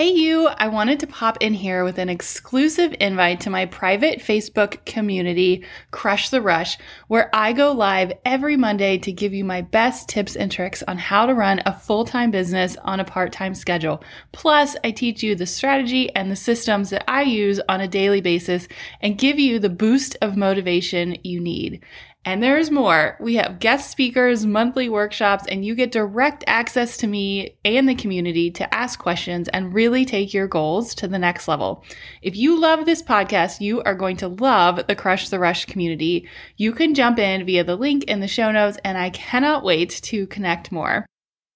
Hey, you! I wanted to pop in here with an exclusive invite to my private Facebook community, Crush the Rush, where I go live every Monday to give you my best tips and tricks on how to run a full time business on a part time schedule. Plus, I teach you the strategy and the systems that I use on a daily basis and give you the boost of motivation you need. And there's more. We have guest speakers, monthly workshops, and you get direct access to me and the community to ask questions and really take your goals to the next level. If you love this podcast, you are going to love the Crush the Rush community. You can jump in via the link in the show notes, and I cannot wait to connect more.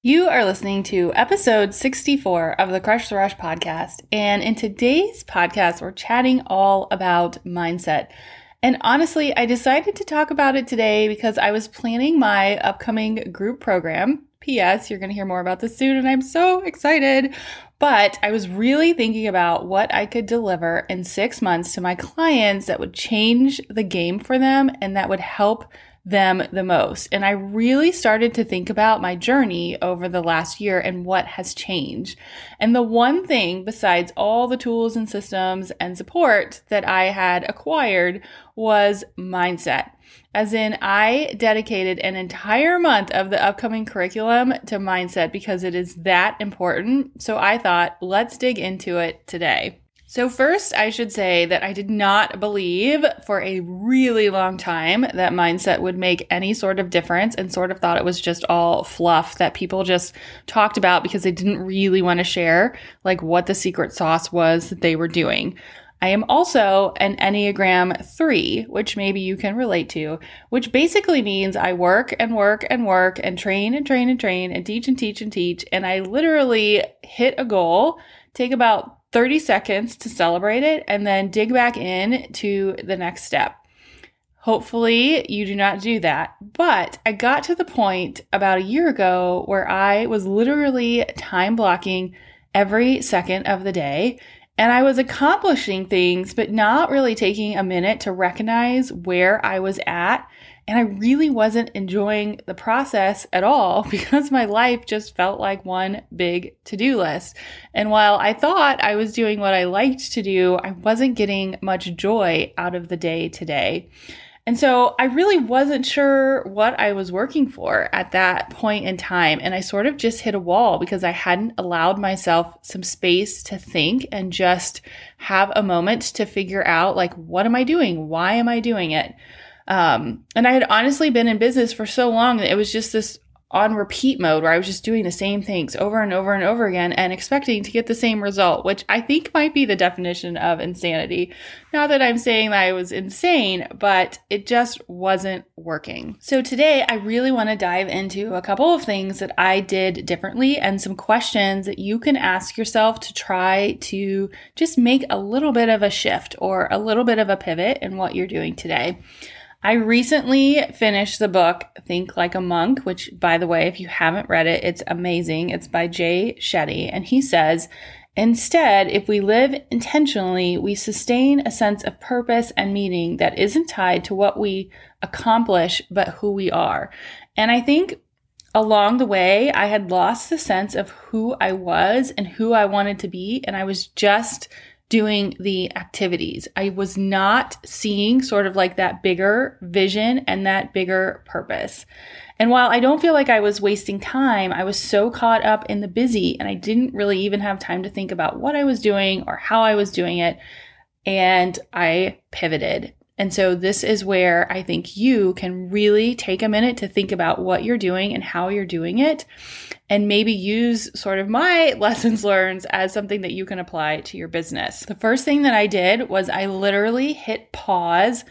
You are listening to episode 64 of the Crush the Rush podcast. And in today's podcast, we're chatting all about mindset. And honestly, I decided to talk about it today because I was planning my upcoming group program. P.S. You're going to hear more about this soon, and I'm so excited. But I was really thinking about what I could deliver in six months to my clients that would change the game for them and that would help them the most. And I really started to think about my journey over the last year and what has changed. And the one thing besides all the tools and systems and support that I had acquired was mindset. As in, I dedicated an entire month of the upcoming curriculum to mindset because it is that important. So I thought, let's dig into it today. So, first, I should say that I did not believe for a really long time that mindset would make any sort of difference and sort of thought it was just all fluff that people just talked about because they didn't really want to share, like what the secret sauce was that they were doing. I am also an Enneagram 3, which maybe you can relate to, which basically means I work and work and work and train and train and train and teach and teach and teach. And I literally hit a goal, take about 30 seconds to celebrate it, and then dig back in to the next step. Hopefully, you do not do that. But I got to the point about a year ago where I was literally time blocking every second of the day. And I was accomplishing things, but not really taking a minute to recognize where I was at and I really wasn't enjoying the process at all because my life just felt like one big to do list. And while I thought I was doing what I liked to do, I wasn't getting much joy out of the day today. And so I really wasn't sure what I was working for at that point in time. And I sort of just hit a wall because I hadn't allowed myself some space to think and just have a moment to figure out, like, what am I doing? Why am I doing it? Um, and I had honestly been in business for so long that it was just this on repeat mode where I was just doing the same things over and over and over again and expecting to get the same result, which I think might be the definition of insanity. Not that I'm saying that I was insane, but it just wasn't working. So today I really want to dive into a couple of things that I did differently and some questions that you can ask yourself to try to just make a little bit of a shift or a little bit of a pivot in what you're doing today. I recently finished the book Think Like a Monk, which, by the way, if you haven't read it, it's amazing. It's by Jay Shetty, and he says, Instead, if we live intentionally, we sustain a sense of purpose and meaning that isn't tied to what we accomplish, but who we are. And I think along the way, I had lost the sense of who I was and who I wanted to be, and I was just doing the activities. I was not seeing sort of like that bigger vision and that bigger purpose. And while I don't feel like I was wasting time, I was so caught up in the busy and I didn't really even have time to think about what I was doing or how I was doing it. And I pivoted. And so, this is where I think you can really take a minute to think about what you're doing and how you're doing it, and maybe use sort of my lessons learned as something that you can apply to your business. The first thing that I did was I literally hit pause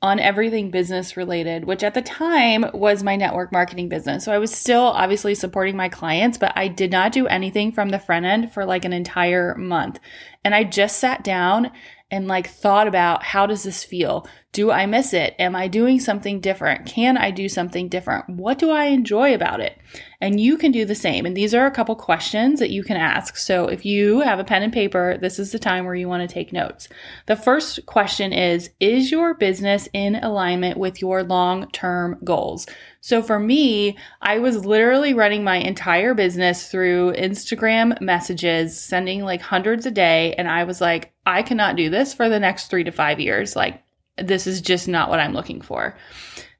on everything business related, which at the time was my network marketing business. So I was still obviously supporting my clients, but I did not do anything from the front end for like an entire month. And I just sat down and like thought about how does this feel? Do I miss it? Am I doing something different? Can I do something different? What do I enjoy about it? And you can do the same. And these are a couple questions that you can ask. So if you have a pen and paper, this is the time where you want to take notes. The first question is Is your business in alignment with your long term goals? So for me, I was literally running my entire business through Instagram messages, sending like hundreds a day. And I was like, I cannot do this for the next three to five years. Like, this is just not what I'm looking for.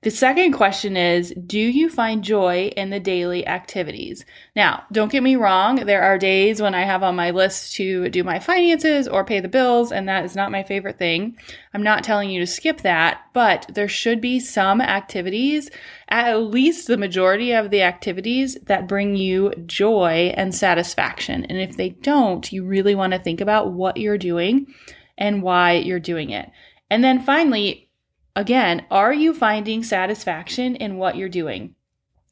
The second question is Do you find joy in the daily activities? Now, don't get me wrong, there are days when I have on my list to do my finances or pay the bills, and that is not my favorite thing. I'm not telling you to skip that, but there should be some activities, at least the majority of the activities, that bring you joy and satisfaction. And if they don't, you really want to think about what you're doing and why you're doing it. And then finally, again, are you finding satisfaction in what you're doing?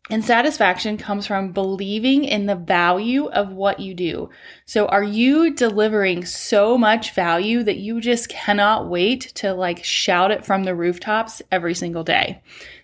And satisfaction comes from believing in the value of what you do. So are you delivering so much value that you just cannot wait to like shout it from the rooftops every single day?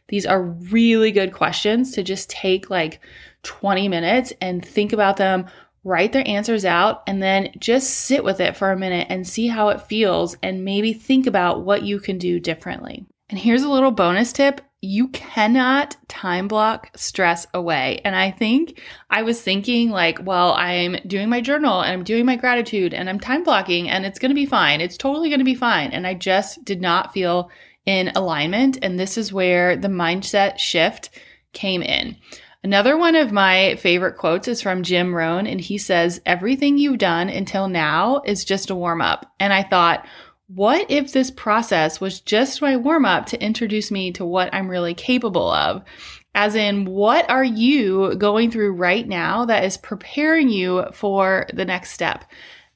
These are really good questions to just take like 20 minutes and think about them write their answers out, and then just sit with it for a minute and see how it feels and maybe think about what you can do differently. And here's a little bonus tip you cannot time block stress away. And I think I was thinking, like, well, I'm doing my journal and I'm doing my gratitude and I'm time blocking and it's going to be fine. It's totally going to be fine. And I just did not feel in alignment. And this is where the mindset shift came in. Another one of my favorite quotes is from Jim Rohn, and he says, Everything you've done until now is just a warm up. And I thought, what if this process was just my warm up to introduce me to what I'm really capable of? As in, what are you going through right now that is preparing you for the next step?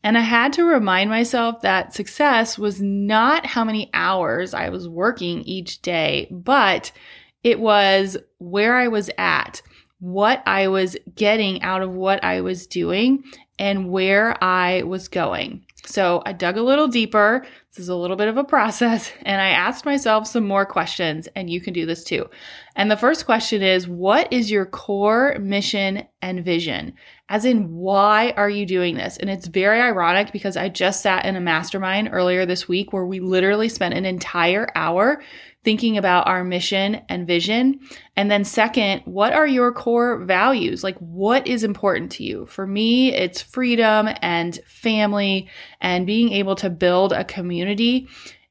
And I had to remind myself that success was not how many hours I was working each day, but it was where I was at what I was getting out of what I was doing and where I was going. So I dug a little deeper. This is a little bit of a process. And I asked myself some more questions, and you can do this too. And the first question is What is your core mission and vision? As in, why are you doing this? And it's very ironic because I just sat in a mastermind earlier this week where we literally spent an entire hour thinking about our mission and vision. And then, second, what are your core values? Like, what is important to you? For me, it's freedom and family and being able to build a community.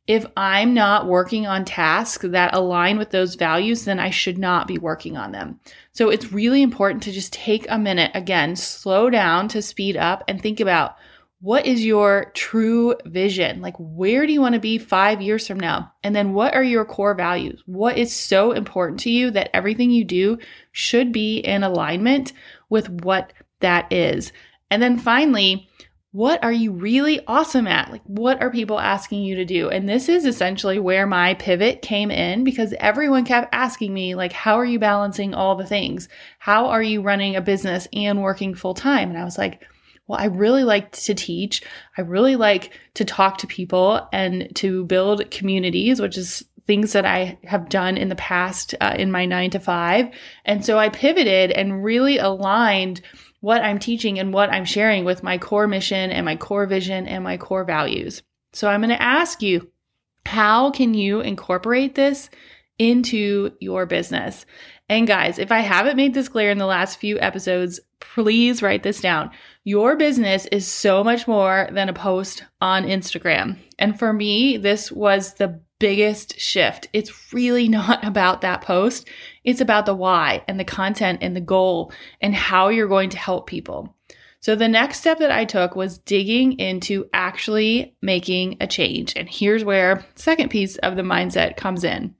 If I'm not working on tasks that align with those values, then I should not be working on them. So it's really important to just take a minute, again, slow down to speed up and think about what is your true vision? Like, where do you want to be five years from now? And then, what are your core values? What is so important to you that everything you do should be in alignment with what that is? And then, finally, what are you really awesome at? Like, what are people asking you to do? And this is essentially where my pivot came in because everyone kept asking me, like, how are you balancing all the things? How are you running a business and working full time? And I was like, well, I really like to teach. I really like to talk to people and to build communities, which is things that I have done in the past uh, in my nine to five. And so I pivoted and really aligned what I'm teaching and what I'm sharing with my core mission and my core vision and my core values. So I'm going to ask you, how can you incorporate this into your business? And guys, if I haven't made this clear in the last few episodes, please write this down. Your business is so much more than a post on Instagram. And for me, this was the biggest shift. It's really not about that post. It's about the why and the content and the goal and how you're going to help people. So the next step that I took was digging into actually making a change. And here's where second piece of the mindset comes in.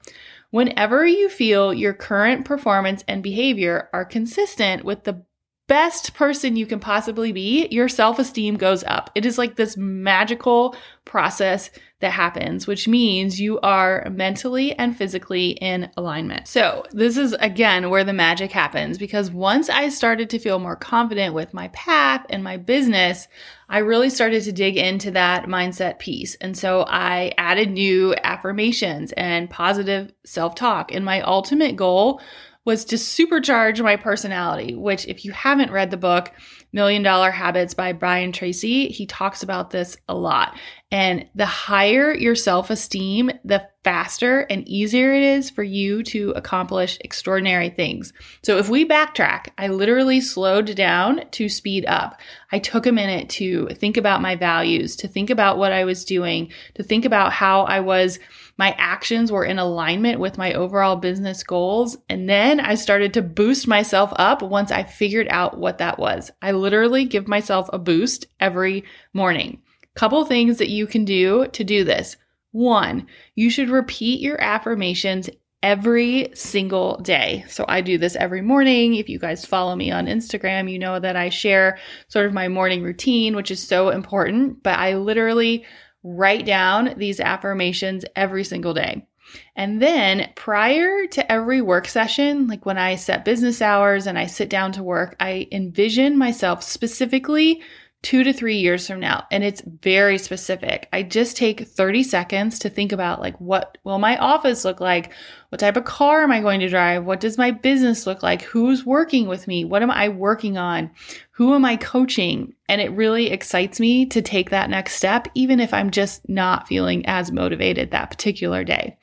Whenever you feel your current performance and behavior are consistent with the best person you can possibly be, your self esteem goes up. It is like this magical process that happens, which means you are mentally and physically in alignment. So, this is again where the magic happens because once I started to feel more confident with my path and my business, I really started to dig into that mindset piece. And so I added new affirmations and positive self talk. And my ultimate goal was to supercharge my personality, which, if you haven't read the book, Million Dollar Habits by Brian Tracy, he talks about this a lot. And the higher your self esteem, the faster and easier it is for you to accomplish extraordinary things. So, if we backtrack, I literally slowed down to speed up. I took a minute to think about my values, to think about what I was doing, to think about how I was my actions were in alignment with my overall business goals. And then I started to boost myself up once I figured out what that was. I literally give myself a boost every morning. Couple things that you can do to do this. One, you should repeat your affirmations every single day. So I do this every morning. If you guys follow me on Instagram, you know that I share sort of my morning routine, which is so important. But I literally write down these affirmations every single day. And then prior to every work session, like when I set business hours and I sit down to work, I envision myself specifically two to three years from now. And it's very specific. I just take 30 seconds to think about like, what will my office look like? What type of car am I going to drive? What does my business look like? Who's working with me? What am I working on? Who am I coaching? And it really excites me to take that next step, even if I'm just not feeling as motivated that particular day.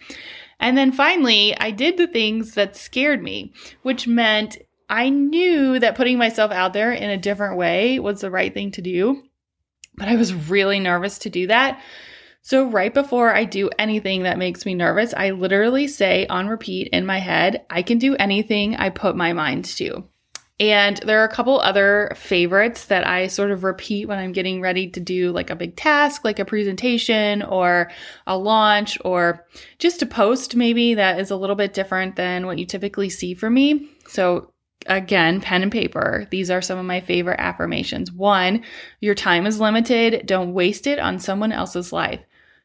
And then finally, I did the things that scared me, which meant I knew that putting myself out there in a different way was the right thing to do, but I was really nervous to do that. So, right before I do anything that makes me nervous, I literally say on repeat in my head, I can do anything I put my mind to. And there are a couple other favorites that I sort of repeat when I'm getting ready to do like a big task, like a presentation or a launch or just a post, maybe that is a little bit different than what you typically see from me. So, again, pen and paper. These are some of my favorite affirmations. One, your time is limited. Don't waste it on someone else's life.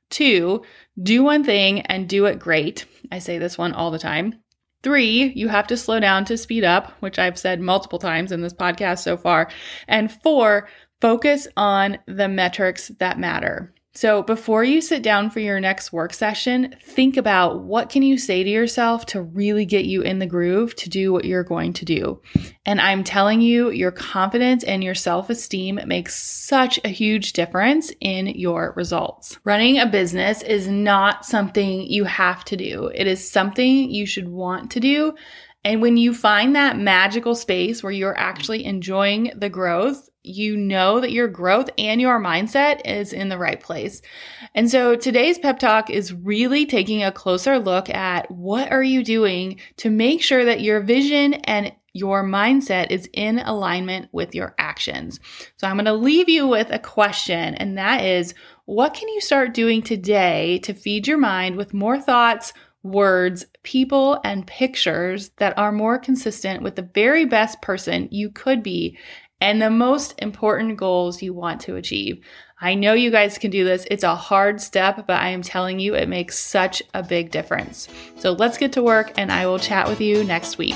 Two, do one thing and do it great. I say this one all the time. Three, you have to slow down to speed up, which I've said multiple times in this podcast so far. And four, focus on the metrics that matter. So before you sit down for your next work session, think about what can you say to yourself to really get you in the groove to do what you're going to do. And I'm telling you, your confidence and your self-esteem makes such a huge difference in your results. Running a business is not something you have to do. It is something you should want to do and when you find that magical space where you're actually enjoying the growth, you know that your growth and your mindset is in the right place. And so today's pep talk is really taking a closer look at what are you doing to make sure that your vision and your mindset is in alignment with your actions. So I'm going to leave you with a question and that is what can you start doing today to feed your mind with more thoughts, words, people, and pictures that are more consistent with the very best person you could be and the most important goals you want to achieve. I know you guys can do this. It's a hard step, but I am telling you, it makes such a big difference. So let's get to work, and I will chat with you next week.